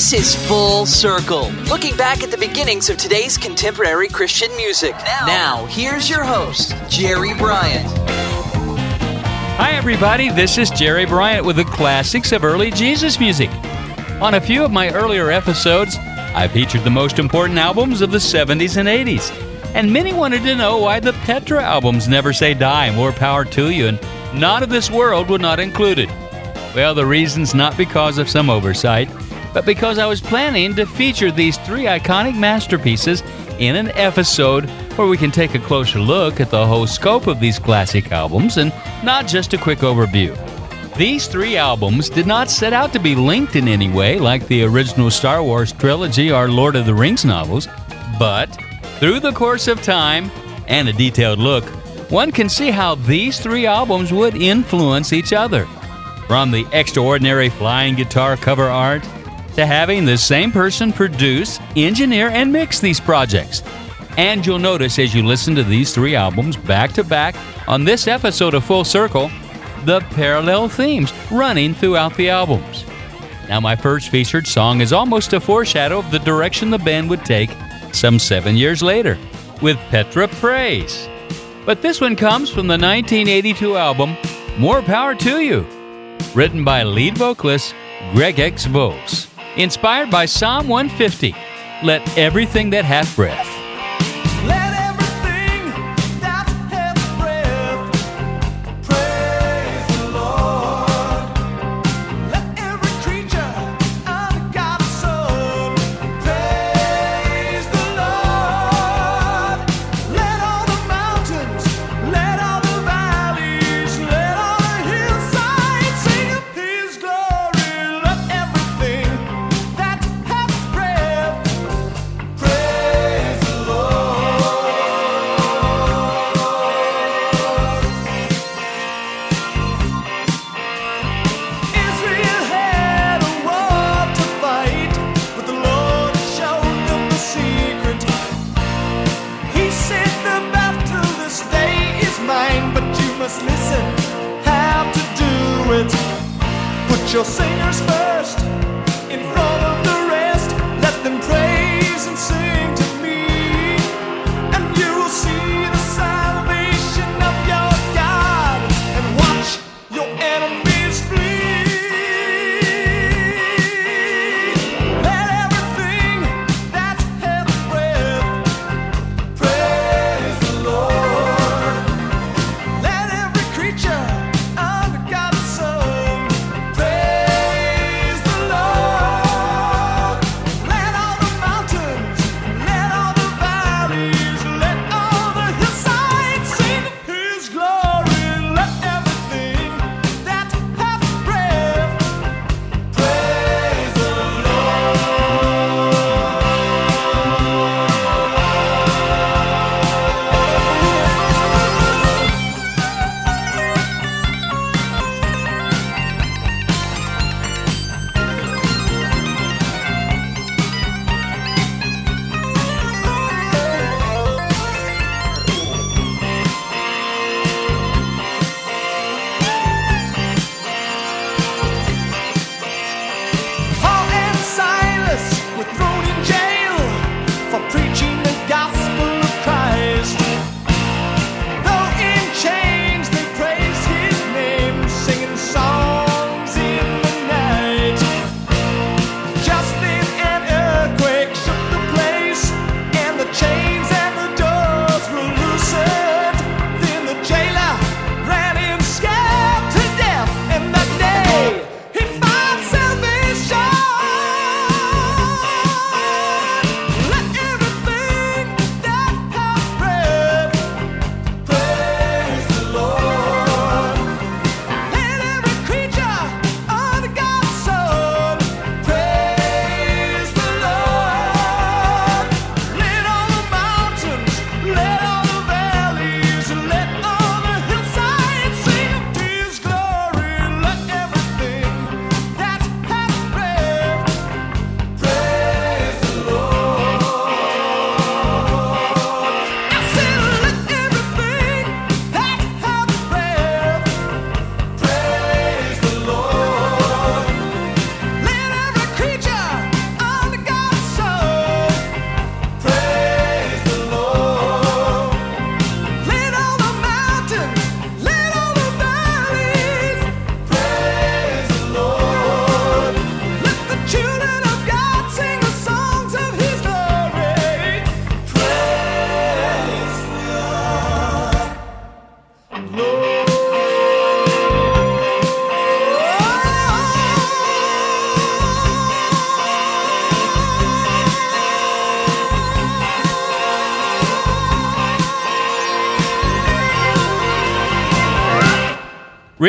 This is Full Circle, looking back at the beginnings of today's contemporary Christian music. Now, here's your host, Jerry Bryant. Hi, everybody. This is Jerry Bryant with the classics of early Jesus music. On a few of my earlier episodes, I featured the most important albums of the 70s and 80s. And many wanted to know why the Petra albums Never Say Die, More Power to You, and Not of This World were not included. Well, the reason's not because of some oversight, but because I was planning to feature these three iconic masterpieces in an episode where we can take a closer look at the whole scope of these classic albums and not just a quick overview. These three albums did not set out to be linked in any way like the original Star Wars trilogy or Lord of the Rings novels, but through the course of time and a detailed look, one can see how these three albums would influence each other. From the extraordinary flying guitar cover art to having the same person produce, engineer, and mix these projects. And you'll notice as you listen to these three albums back to back on this episode of Full Circle, the parallel themes running throughout the albums. Now, my first featured song is almost a foreshadow of the direction the band would take some seven years later with Petra Praise. But this one comes from the 1982 album More Power to You, written by lead vocalist Greg X. Volz, inspired by Psalm 150 Let everything that hath breath.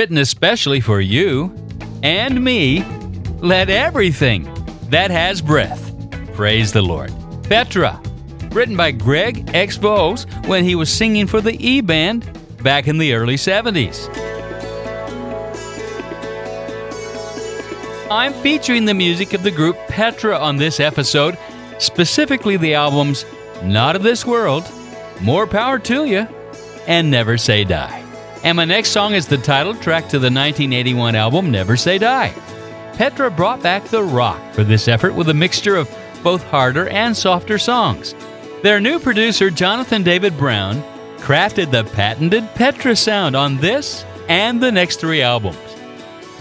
Written especially for you and me. Let everything that has breath praise the Lord. Petra, written by Greg. Volz when he was singing for the E Band back in the early 70s. I'm featuring the music of the group Petra on this episode, specifically the albums Not of This World, More Power to You, and Never Say Die. And my next song is the title track to the 1981 album Never Say Die. Petra brought back the rock for this effort with a mixture of both harder and softer songs. Their new producer, Jonathan David Brown, crafted the patented Petra sound on this and the next three albums.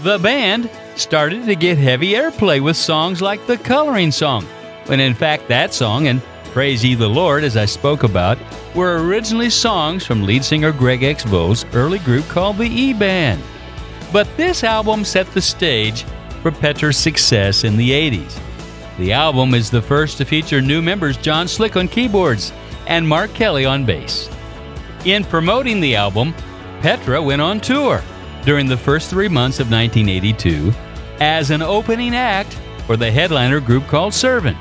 The band started to get heavy airplay with songs like the Coloring Song, when in fact that song and Praise Ye the Lord, as I spoke about, were originally songs from lead singer Greg X. Volz early group called the E Band. But this album set the stage for Petra's success in the 80s. The album is the first to feature new members John Slick on keyboards and Mark Kelly on bass. In promoting the album, Petra went on tour during the first three months of 1982 as an opening act for the headliner group called Servant.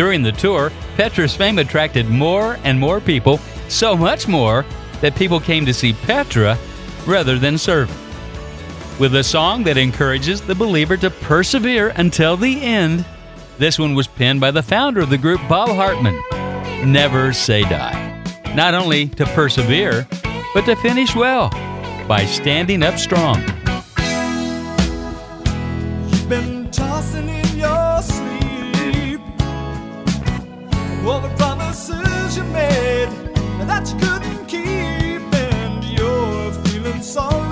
During the tour, Petra's fame attracted more and more people, so much more that people came to see Petra rather than Servant. With a song that encourages the believer to persevere until the end, this one was penned by the founder of the group, Bob Hartman. Never say die. Not only to persevere, but to finish well by standing up strong. All the promises you made that you couldn't keep, and you're feeling sorry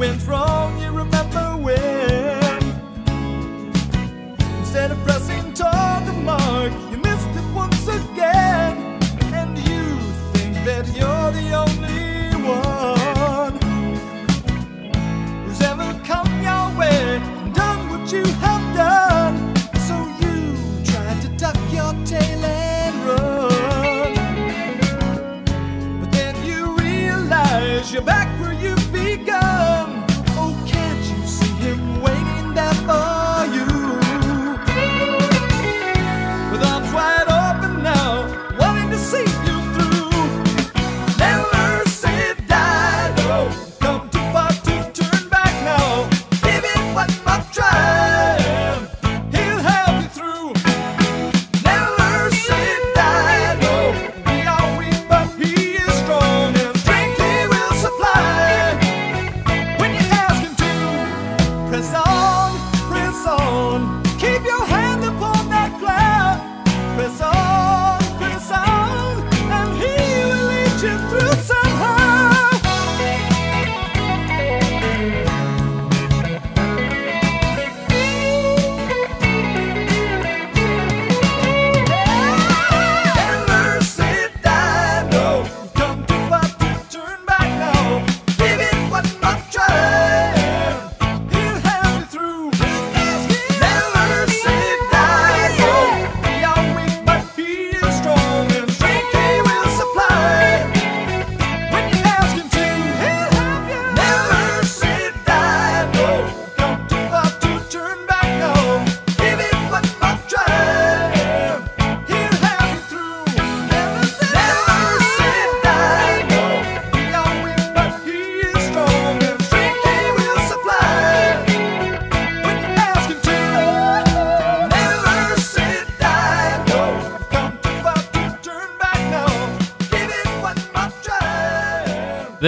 went wrong. You remember when? Instead of pressing toward the mark, you missed it once again, and you think that you're the only one who's ever come your way and done what you have done. So you tried to duck your tail and run. But then you realize you're back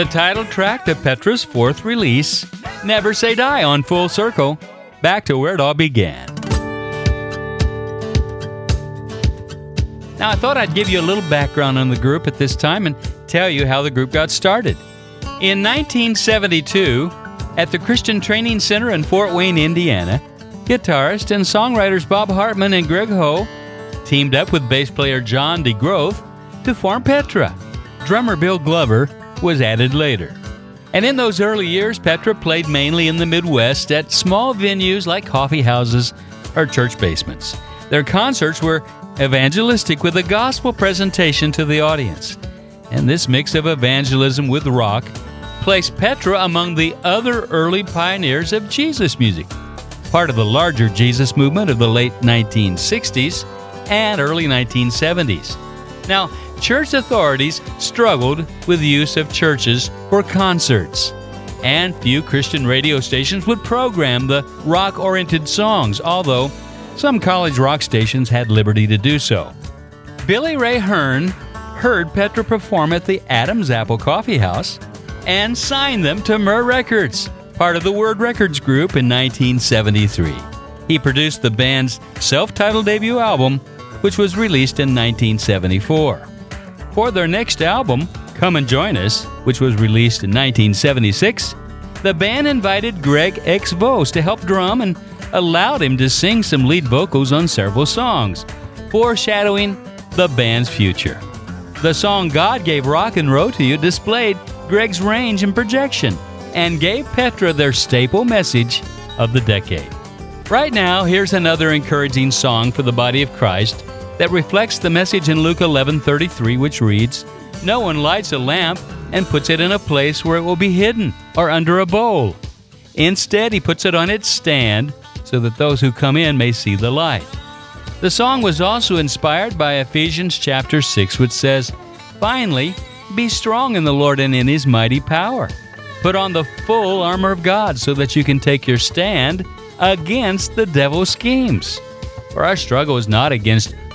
the title track to Petra's fourth release, Never Say Die on Full Circle, back to where it all began. Now, I thought I'd give you a little background on the group at this time and tell you how the group got started. In 1972, at the Christian Training Center in Fort Wayne, Indiana, guitarist and songwriters Bob Hartman and Greg Hough teamed up with bass player John DeGroff to form Petra. Drummer Bill Glover was added later. And in those early years, Petra played mainly in the Midwest at small venues like coffee houses or church basements. Their concerts were evangelistic with a gospel presentation to the audience. And this mix of evangelism with rock placed Petra among the other early pioneers of Jesus music, part of the larger Jesus movement of the late 1960s and early 1970s. Now, church authorities struggled with the use of churches for concerts, and few Christian radio stations would program the rock oriented songs, although some college rock stations had liberty to do so. Billy Ray Hearn heard Petra perform at the Adam's Apple Coffee House and signed them to Myrrh Records, part of the Word Records Group in 1973. He produced the band's self titled debut album, which was released in 1974. For their next album, Come and Join Us, which was released in 1976, the band invited Greg X. Volz to help drum and allowed him to sing some lead vocals on several songs, foreshadowing the band's future. The song God Gave Rock and Roll to You displayed Greg's range and projection and gave Petra their staple message of the decade. Right now, here's another encouraging song for the body of Christ that reflects the message in Luke 11:33 which reads, "No one lights a lamp and puts it in a place where it will be hidden or under a bowl. Instead, he puts it on its stand so that those who come in may see the light." The song was also inspired by Ephesians chapter 6 which says, "Finally, be strong in the Lord and in his mighty power. Put on the full armor of God so that you can take your stand against the devil's schemes. For our struggle is not against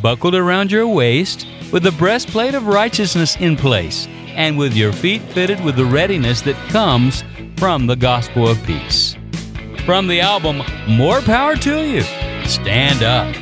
buckled around your waist, with the breastplate of righteousness in place, and with your feet fitted with the readiness that comes from the gospel of peace. From the album More Power to You, stand up.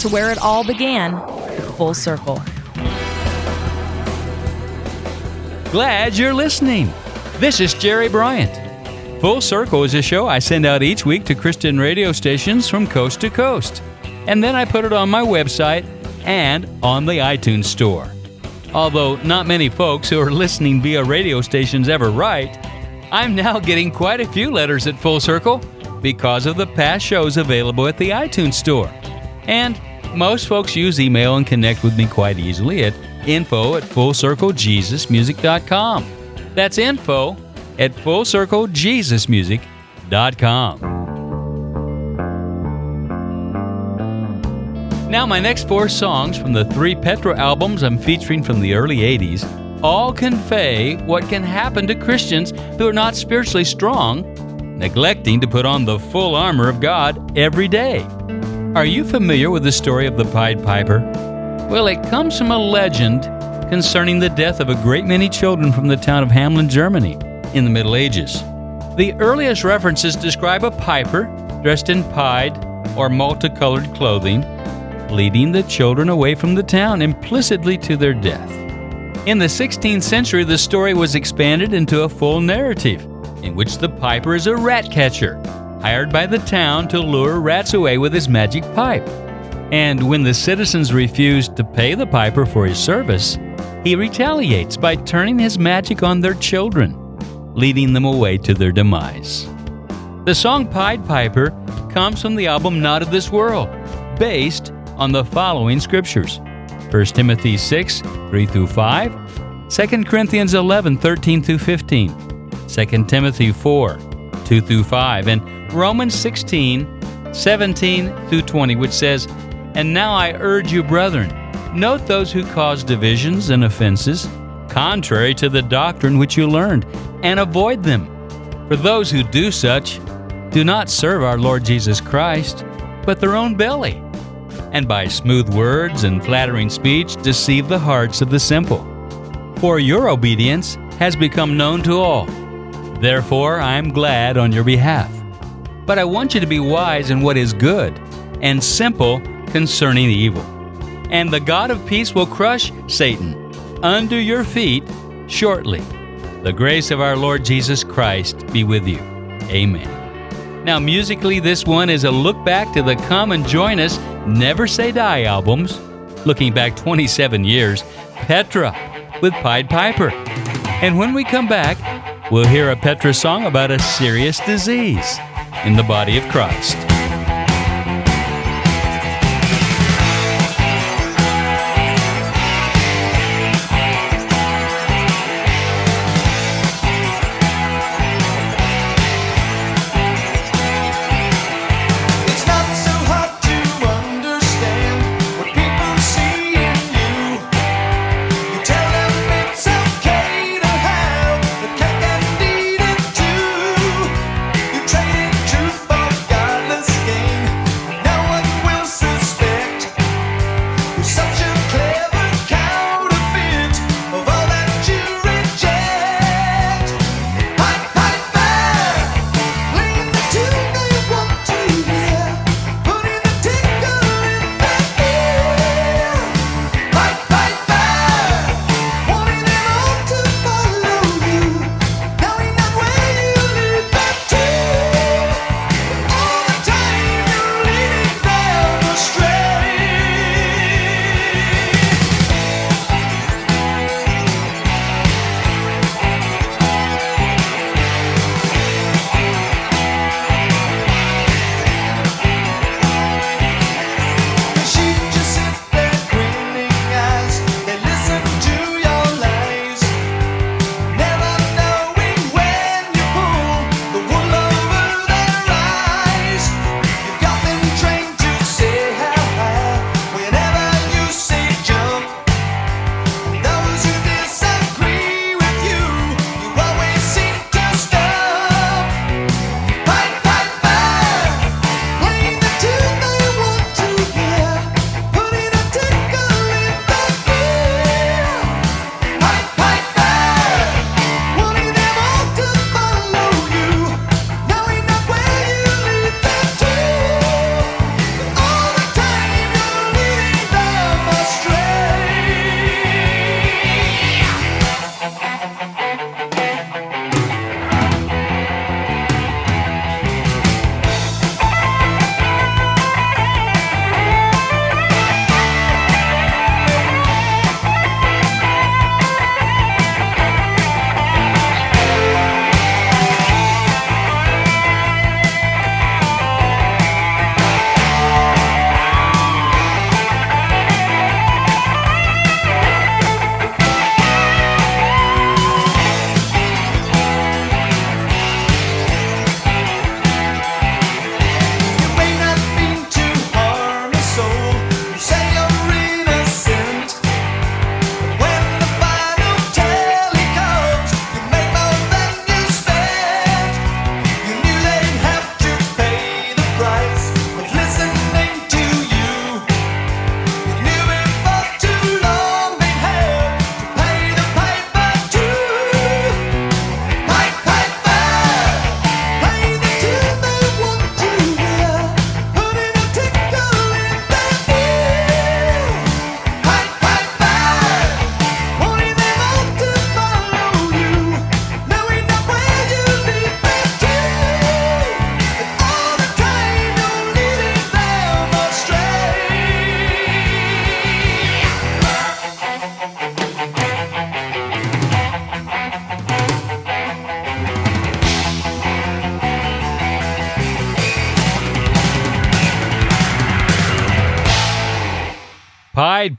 To where it all began, full circle. Glad you're listening. This is Jerry Bryant. Full Circle is a show I send out each week to Christian radio stations from coast to coast. And then I put it on my website and on the iTunes Store. Although not many folks who are listening via radio stations ever write, I'm now getting quite a few letters at Full Circle because of the past shows available at the iTunes Store. And most folks use email and connect with me quite easily at info at fullcirclejesusmusic.com. That's info at fullcirclejesusmusic.com. Now, my next four songs from the three Petra albums I'm featuring from the early 80s all convey what can happen to Christians who are not spiritually strong, neglecting to put on the full armor of God every day. Are you familiar with the story of the Pied Piper? Well, it comes from a legend concerning the death of a great many children from the town of Hamelin, Germany, in the Middle Ages. The earliest references describe a piper dressed in pied or multicolored clothing, leading the children away from the town implicitly to their death. In the 16th century, the story was expanded into a full narrative in which the piper is a rat catcher hired by the town to lure rats away with his magic pipe. And when the citizens refuse to pay the piper for his service, he retaliates by turning his magic on their children, leading them away to their demise. The song Pied Piper comes from the album Not of This World, based on the following scriptures 1 Timothy 6 3 through 5, 2 Corinthians 11 13 through 15, 2 Timothy 4 2 through 5, and Romans 16, 17 through 20, which says, And now I urge you, brethren, note those who cause divisions and offenses, contrary to the doctrine which you learned, and avoid them. For those who do such do not serve our Lord Jesus Christ, but their own belly, and by smooth words and flattering speech deceive the hearts of the simple. For your obedience has become known to all. Therefore, I am glad on your behalf. But I want you to be wise in what is good and simple concerning evil. And the God of peace will crush Satan under your feet shortly. The grace of our Lord Jesus Christ be with you. Amen. Now, musically, this one is a look back to the Come and Join Us Never Say Die albums. Looking back 27 years, Petra with Pied Piper. And when we come back, we'll hear a Petra song about a serious disease in the body of Christ.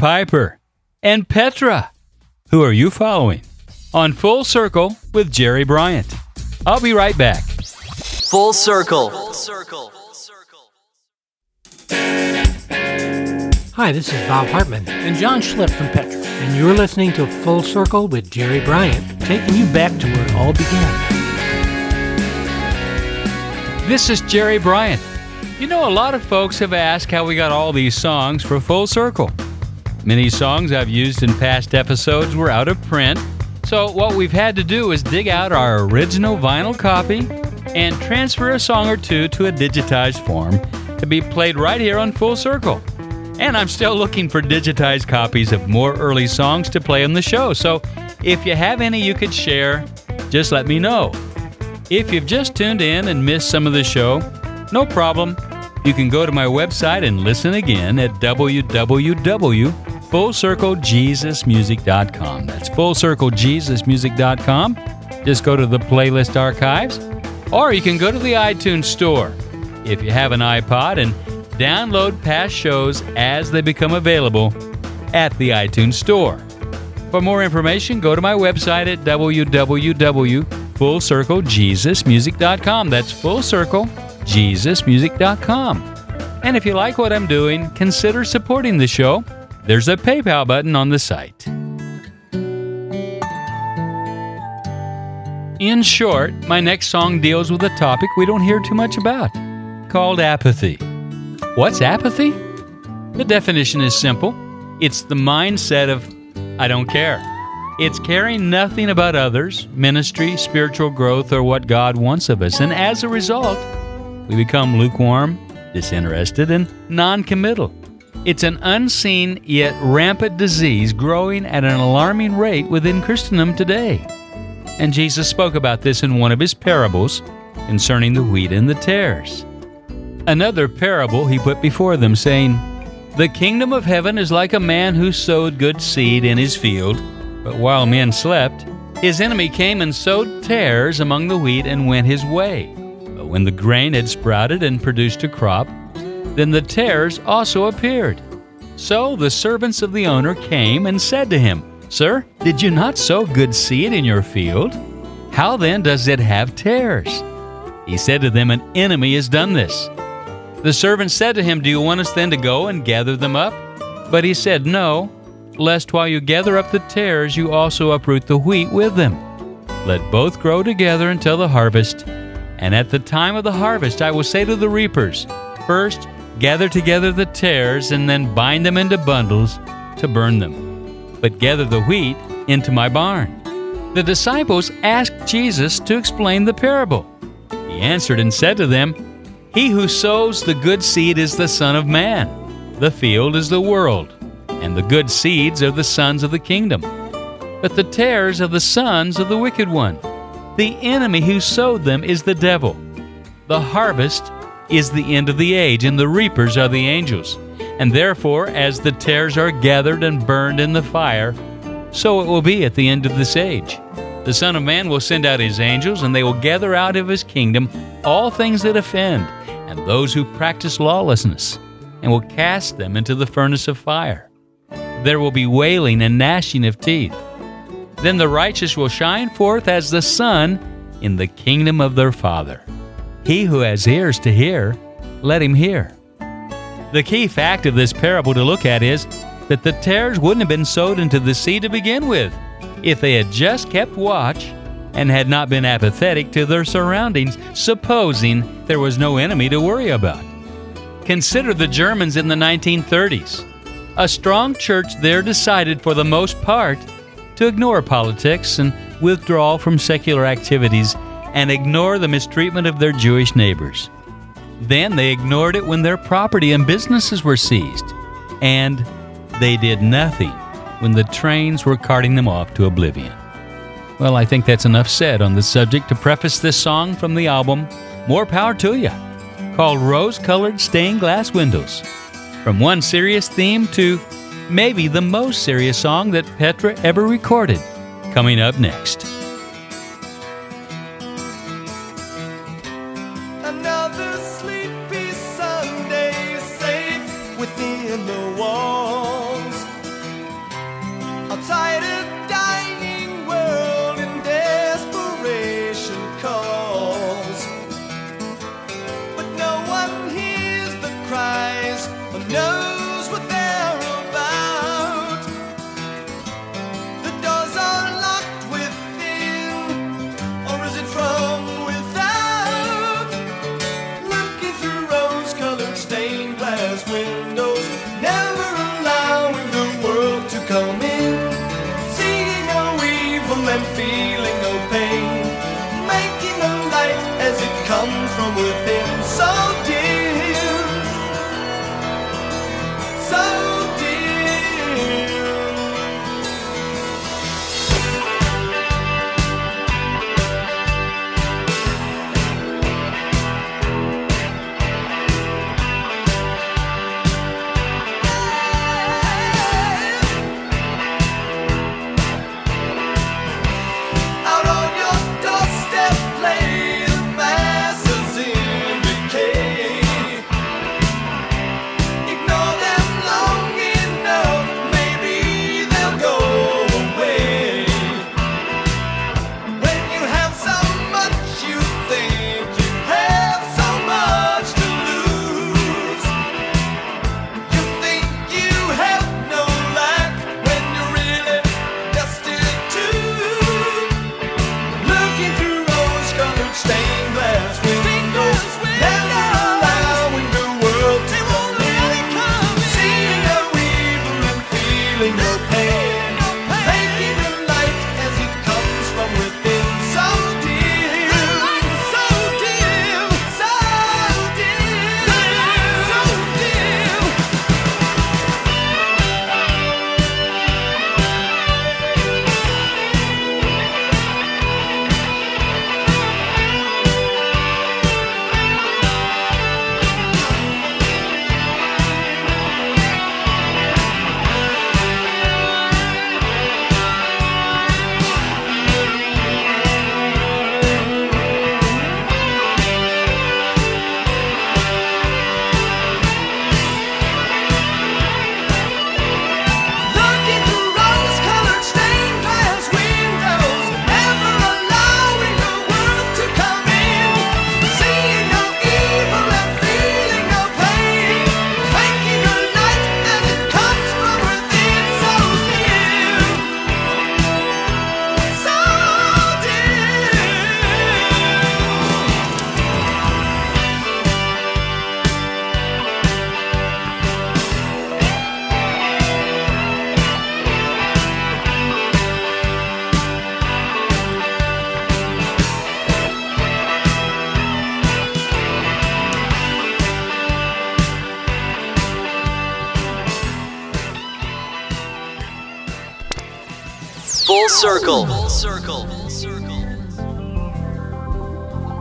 Piper, and Petra. Who are you following? On Full Circle with Jerry Bryant. I'll be right back. Full Circle. Full Circle. Hi, this is Bob Hartman and John Slick from Petra, and you're listening to Full Circle with Jerry Bryant, taking you back to where it all began. This is Jerry Bryant. You know, a lot of folks have asked how we got all these songs for Full Circle. Many songs I've used in past episodes were out of print, so what we've had to do is dig out our original vinyl copy and transfer a song or two to a digitized form to be played right here on Full Circle. And I'm still looking for digitized copies of more early songs to play on the show. So if you have any you could share, just let me know. If you've just tuned in and missed some of the show, no problem. You can go to my website and listen again at www.fullcirclejesusmusic.com. That's fullcirclejesusmusic.com. Just go to the playlist archives, or you can go to the iTunes store if you have an iPod and download past shows as they become available at the iTunes Store. For more information, go to my website at www.fullcirclejesusmusic.com. That's fullcirclejesusmusic.com. And if you like what I'm doing, consider supporting the show. There's a PayPal button on the site. In short, my next song deals with a topic we don't hear too much about called apathy. What's apathy? The definition is simple it's the mindset of, I don't care. It's caring nothing about others, ministry, spiritual growth, or what God wants of us. And as a result, we become lukewarm, disinterested, and non committal. It's an unseen yet rampant disease growing at an alarming rate within Christendom today. And Jesus spoke about this in one of his parables concerning the wheat and the tares. Another parable he put before them, saying, The kingdom of heaven is like a man who sowed good seed in his field, but while men slept, his enemy came and sowed tares among the wheat and went his way. But when the grain had sprouted and produced a crop, then the tares also appeared. So the servants of the owner came and said to him, Sir, did you not sow good seed in your field? How then does it have tares? He said to them, An enemy has done this. The servant said to him, Do you want us then to go and gather them up? But he said, No, lest while you gather up the tares, you also uproot the wheat with them. Let both grow together until the harvest. And at the time of the harvest, I will say to the reapers, First, gather together the tares, and then bind them into bundles to burn them. But gather the wheat into my barn. The disciples asked Jesus to explain the parable. He answered and said to them, he who sows the good seed is the Son of Man. The field is the world, and the good seeds are the sons of the kingdom. But the tares are the sons of the wicked one. The enemy who sowed them is the devil. The harvest is the end of the age, and the reapers are the angels. And therefore, as the tares are gathered and burned in the fire, so it will be at the end of this age. The Son of Man will send out his angels, and they will gather out of his kingdom all things that offend and those who practice lawlessness, and will cast them into the furnace of fire. There will be wailing and gnashing of teeth. Then the righteous will shine forth as the sun in the kingdom of their Father. He who has ears to hear, let him hear. The key fact of this parable to look at is that the tares wouldn't have been sowed into the sea to begin with if they had just kept watch and had not been apathetic to their surroundings, supposing there was no enemy to worry about. Consider the Germans in the 1930s. A strong church there decided, for the most part, to ignore politics and withdraw from secular activities and ignore the mistreatment of their Jewish neighbors. Then they ignored it when their property and businesses were seized. And they did nothing when the trains were carting them off to oblivion. Well, I think that's enough said on the subject to preface this song from the album More Power to Ya, called Rose Colored Stained Glass Windows. From one serious theme to maybe the most serious song that Petra ever recorded. Coming up next.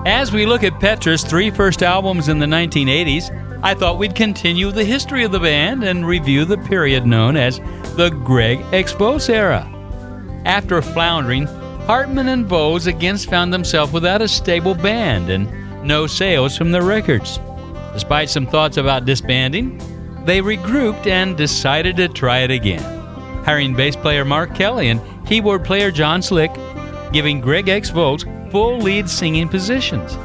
As we look at Petra's three first albums in the 1980s, I thought we'd continue the history of the band and review the period known as the Greg X. Volz era. After floundering, Hartman and Volz again found themselves without a stable band and no sales from their records. Despite some thoughts about disbanding, they regrouped and decided to try it again, hiring bass player Mark Kelly and keyboard player John Slick, giving Greg X Volz full lead singing positions.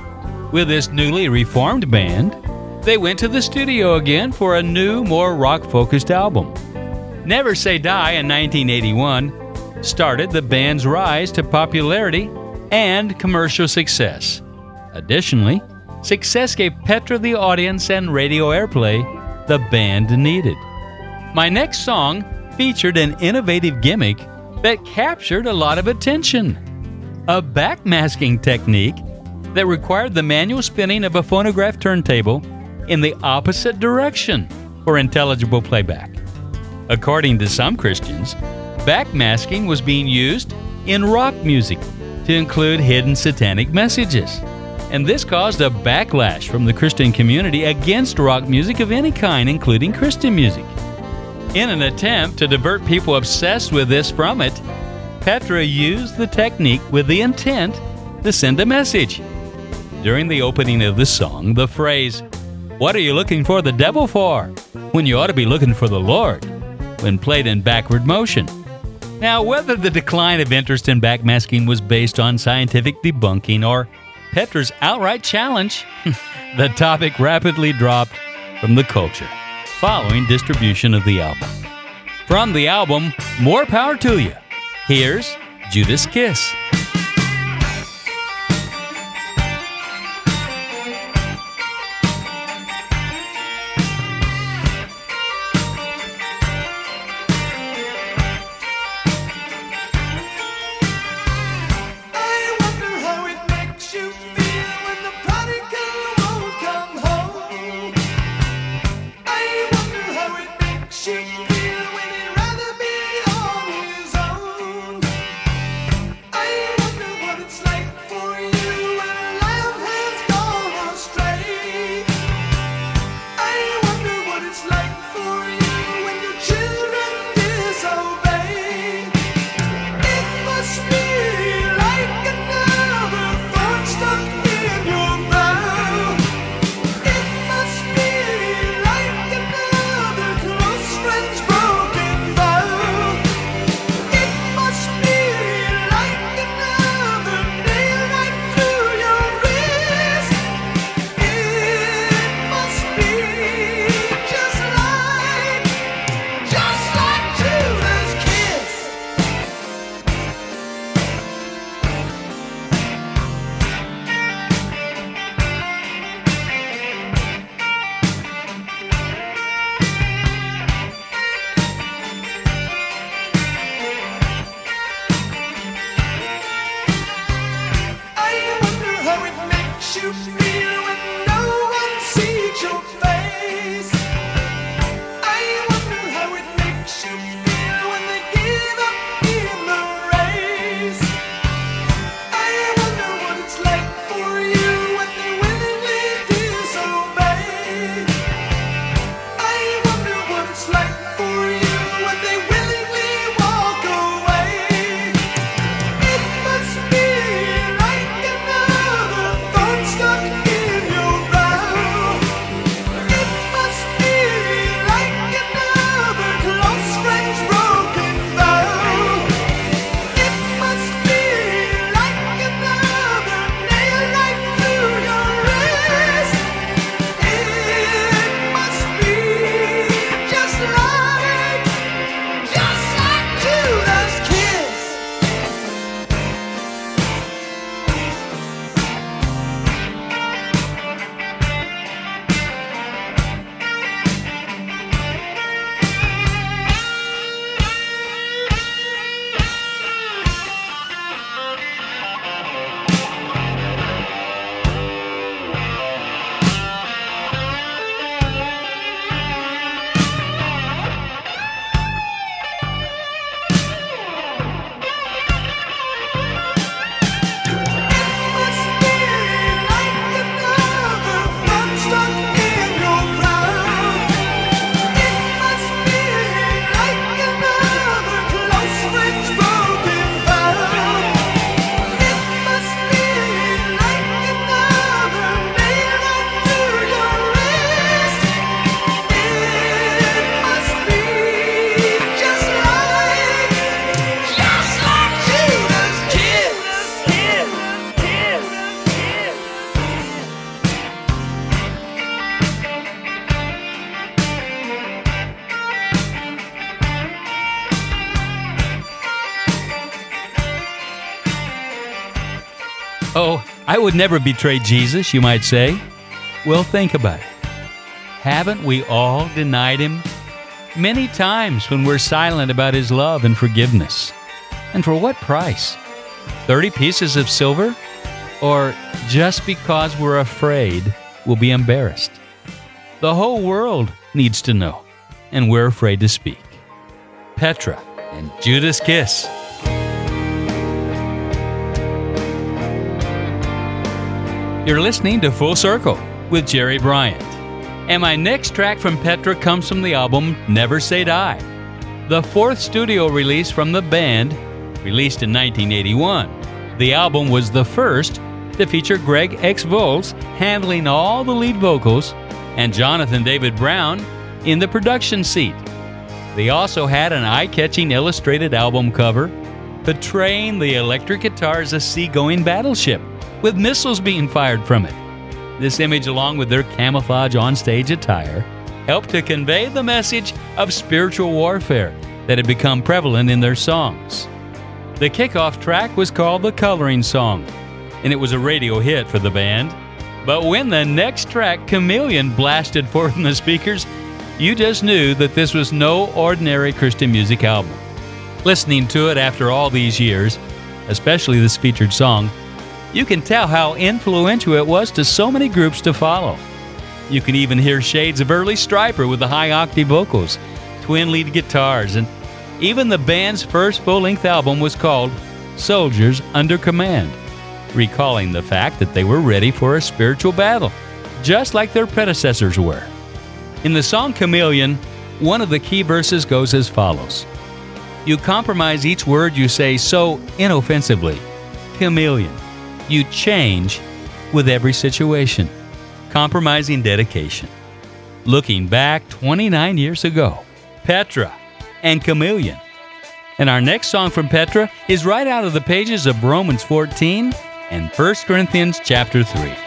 With this newly reformed band, they went to the studio again for a new, more rock focused album. Never Say Die in 1981 started the band's rise to popularity and commercial success. Additionally, success gave Petra the audience and radio airplay the band needed. My next song featured an innovative gimmick that captured a lot of attention a backmasking technique that required the manual spinning of a phonograph turntable in the opposite direction for intelligible playback. According to some Christians, backmasking was being used in rock music to include hidden satanic messages. And this caused a backlash from the Christian community against rock music of any kind, including Christian music. In an attempt to divert people obsessed with this from it, Petra used the technique with the intent to send a message. During the opening of the song, the phrase, What are you looking for the devil for? when you ought to be looking for the Lord, when played in backward motion, Now, whether the decline of interest in backmasking was based on scientific debunking or Petra's outright challenge, the topic rapidly dropped from the culture following distribution of the album. From the album, More Power to You, here's Judas Kiss. I would never betray Jesus, you might say. Well, think about it. Haven't we all denied him? Many times when we're silent about his love and forgiveness. And for what price? 30 pieces of silver? Or just because we're afraid we'll be embarrassed? The whole world needs to know, and we're afraid to speak. Petra and Judas Kiss. You're listening to Full Circle with Jerry Bryant. And my next track from Petra comes from the album Never Say Die, the fourth studio release from the band, released in 1981. The album was the first to feature Greg X. Volz handling all the lead vocals and Jonathan David Brown in the production seat. They also had an eye catching illustrated album cover portraying the electric guitar as a seagoing battleship with missiles being fired from it. This image, along with their camouflage onstage attire, helped to convey the message of spiritual warfare that had become prevalent in their songs. The kickoff track was called The Coloring Song, and it was a radio hit for the band. But when the next track, Chameleon, blasted forth from the speakers, you just knew that this was no ordinary Christian music album. Listening to it after all these years, especially this featured song, you can tell how influential it was to so many groups to follow. You can even hear shades of early Stryper with the high octave vocals, twin lead guitars, and even the band's first full length album was called Soldiers Under Command, recalling the fact that they were ready for a spiritual battle, just like their predecessors were. In the song Chameleon, one of the key verses goes as follows You compromise each word you say so inoffensively. Chameleon. You change with every situation. Compromising dedication. Looking back 29 years ago, Petra and Chameleon. And our next song from Petra is right out of the pages of Romans 14 and 1 Corinthians chapter 3.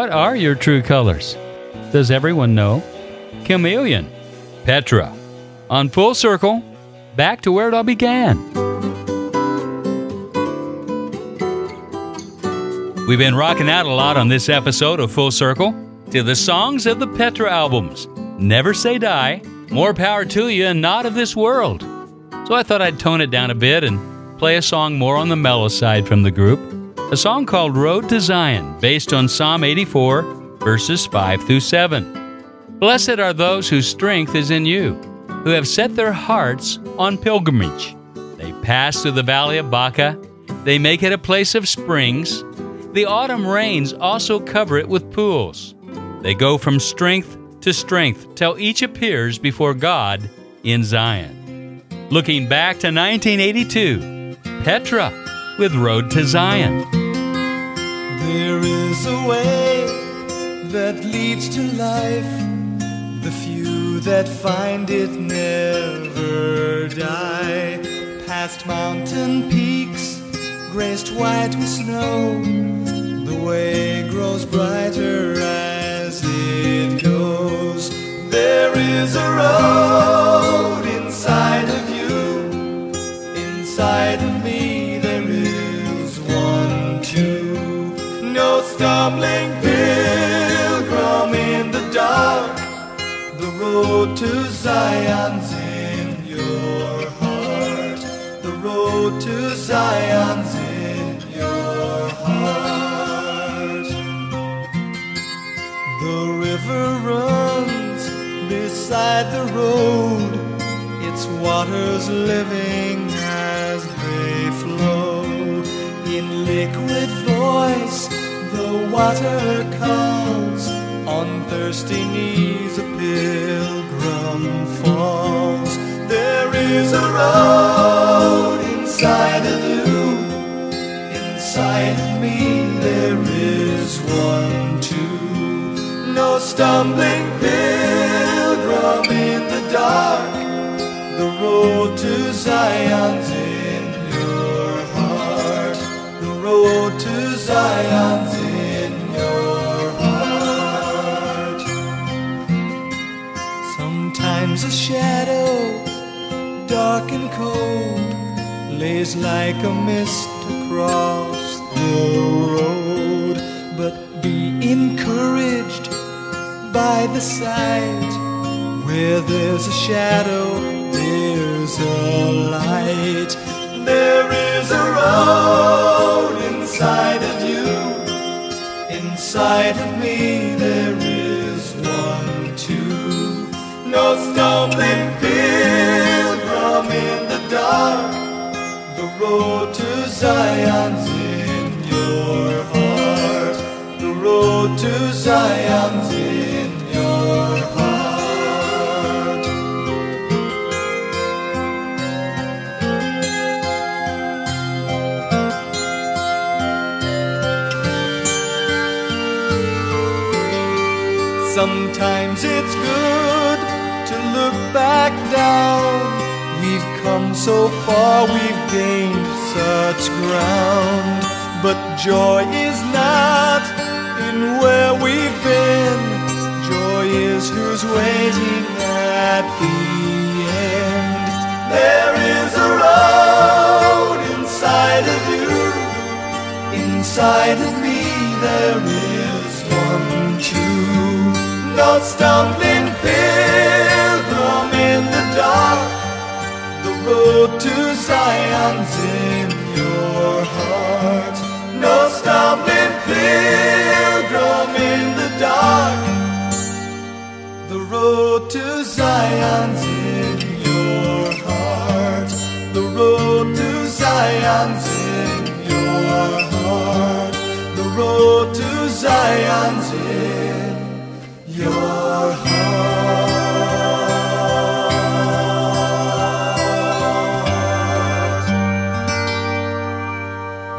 What are your true colors? Does everyone know? Chameleon, Petra. On Full Circle, back to where it all began. We've been rocking out a lot on this episode of Full Circle to the songs of the Petra albums Never Say Die, More Power to You, and Not of This World. So I thought I'd tone it down a bit and play a song more on the mellow side from the group. A song called Road to Zion, based on Psalm 84, verses 5 through 7. Blessed are those whose strength is in you, who have set their hearts on pilgrimage. They pass through the valley of Baca, they make it a place of springs. The autumn rains also cover it with pools. They go from strength to strength till each appears before God in Zion. Looking back to 1982, Petra with Road to Zion. There is a way that leads to life. The few that find it never die. Past mountain peaks, graced white with snow. The way grows brighter as it goes. There is a road inside of you, inside of me. Stumbling pilgrim in the dark. The road to Zion's in your heart. The road to Zion's in your heart. The river runs beside the road, its waters living as they flow. In liquid voice, the water calls. On thirsty knees, a pilgrim falls. There is a road inside of you. Inside of me there is one too. No stumbling pilgrim in the dark. The road to Zion's in your heart. The road to Zion's shadow, dark and cold, lays like a mist across the road. But be encouraged by the sight. Where there's a shadow, there's a light. There is a road inside of you. Inside of me, there is. No stumbling pilgrim in the dark. The road to Zion's in your heart. The road to Zion's in your heart. Sometimes it's good back down. We've come so far, we've gained such ground. But joy is not in where we've been. Joy is who's waiting at the end. There is a road inside of you. Inside of me, there is one too. No stumbling road to Zion's in your heart. No stumbling pilgrim in the dark. The road to Zion's in your heart. The road to Zion's in your heart. The road to Zion's in your heart.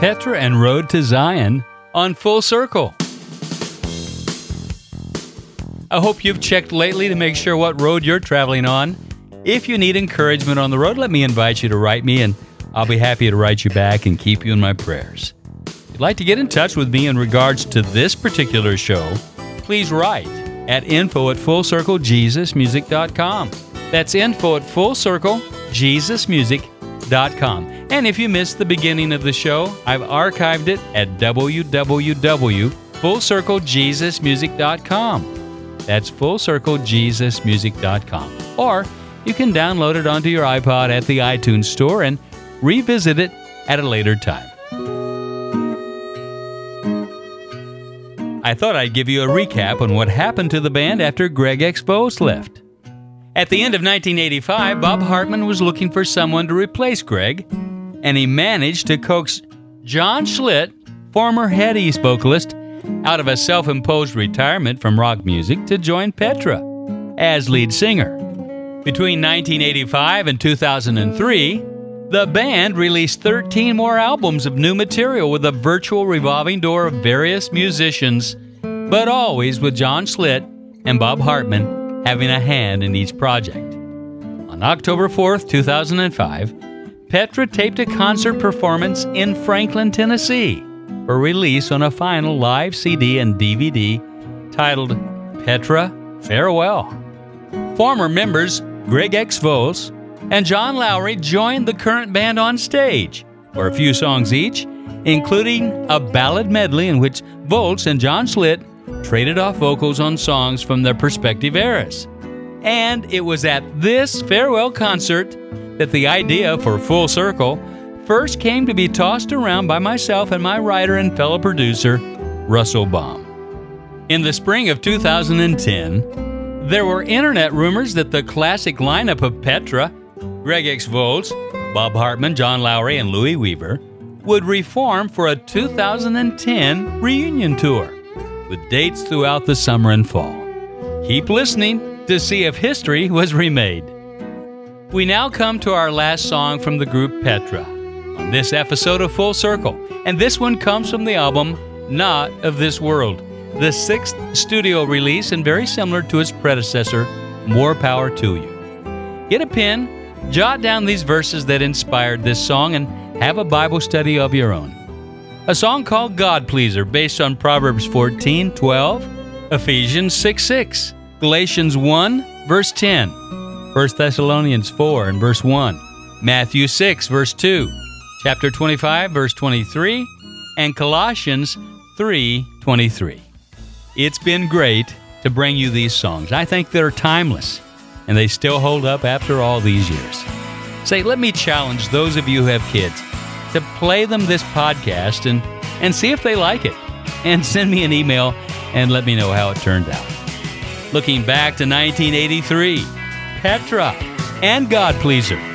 Petra and Road to Zion on Full Circle. I hope you've checked lately to make sure what road you're traveling on. If you need encouragement on the road, let me invite you to write me, and I'll be happy to write you back and keep you in my prayers. If you'd like to get in touch with me in regards to this particular show, please write at info at fullcirclejesusmusic.com. That's info at fullcirclejesusmusic.com. And if you missed the beginning of the show, I've archived it at www.fullcirclejesusmusic.com. That's fullcirclejesusmusic.com. Or you can download it onto your iPod at the iTunes Store and revisit it at a later time. I thought I'd give you a recap on what happened to the band after Greg. Volz left. At the end of 1985, Bob Hartman was looking for someone to replace Greg, and he managed to coax John Schlitt, former Head East vocalist, out of a self imposed retirement from rock music to join Petra as lead singer. Between 1985 and 2003, the band released 13 more albums of new material with a virtual revolving door of various musicians, but always with John Schlitt and Bob Hartman having a hand in each project. On October 4th, 2005, Petra taped a concert performance in Franklin, Tennessee for release on a final live CD and DVD titled Petra Farewell. Former members Greg X. Volz, and John Lawry joined the current band on stage for a few songs each, including a ballad medley in which Volz and John Schlitt traded off vocals on songs from their respective eras. And it was at this farewell concert that the idea for Full Circle first came to be tossed around by myself and my writer and fellow producer, Russell Baum. In the spring of 2010, there were internet rumors that the classic lineup of Petra Greg X. Volz, Bob Hartman, John Lawry, and Louie Weaver would reform for a 2010 reunion tour with dates throughout the summer and fall. Keep listening to see if history was remade. We now come to our last song from the group Petra on this episode of Full Circle, and this one comes from the album Not of This World, the sixth studio release and very similar to its predecessor, More Power to You. Get a pen Jot down these verses that inspired this song and have a Bible study of your own. A song called God Pleaser, based on Proverbs 14 12, Ephesians 6 6, Galatians 1, verse 10, 1 Thessalonians 4 and verse 1, Matthew 6, verse 2, chapter 25, verse 23, and Colossians 3 23. It's been great to bring you these songs. I think they're timeless and they still hold up after all these years. Say, let me challenge those of you who have kids to play them this podcast and, and see if they like it. And send me an email and let me know how it turned out. Looking back to 1983, Petra and God Pleaser.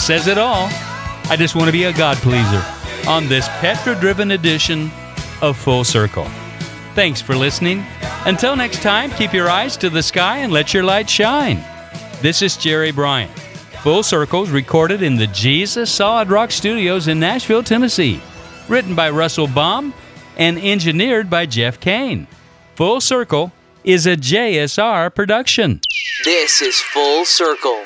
Says it all. I just want to be a God pleaser on this Petra driven edition of Full Circle. Thanks for listening. Until next time, keep your eyes to the sky and let your light shine. This is Jerry Bryant. Full Circles recorded in the Jesus Solid Rock Studios in Nashville, Tennessee. Written by Russell Baum and engineered by Jeff Kane. Full Circle is a JSR production. This is Full Circle.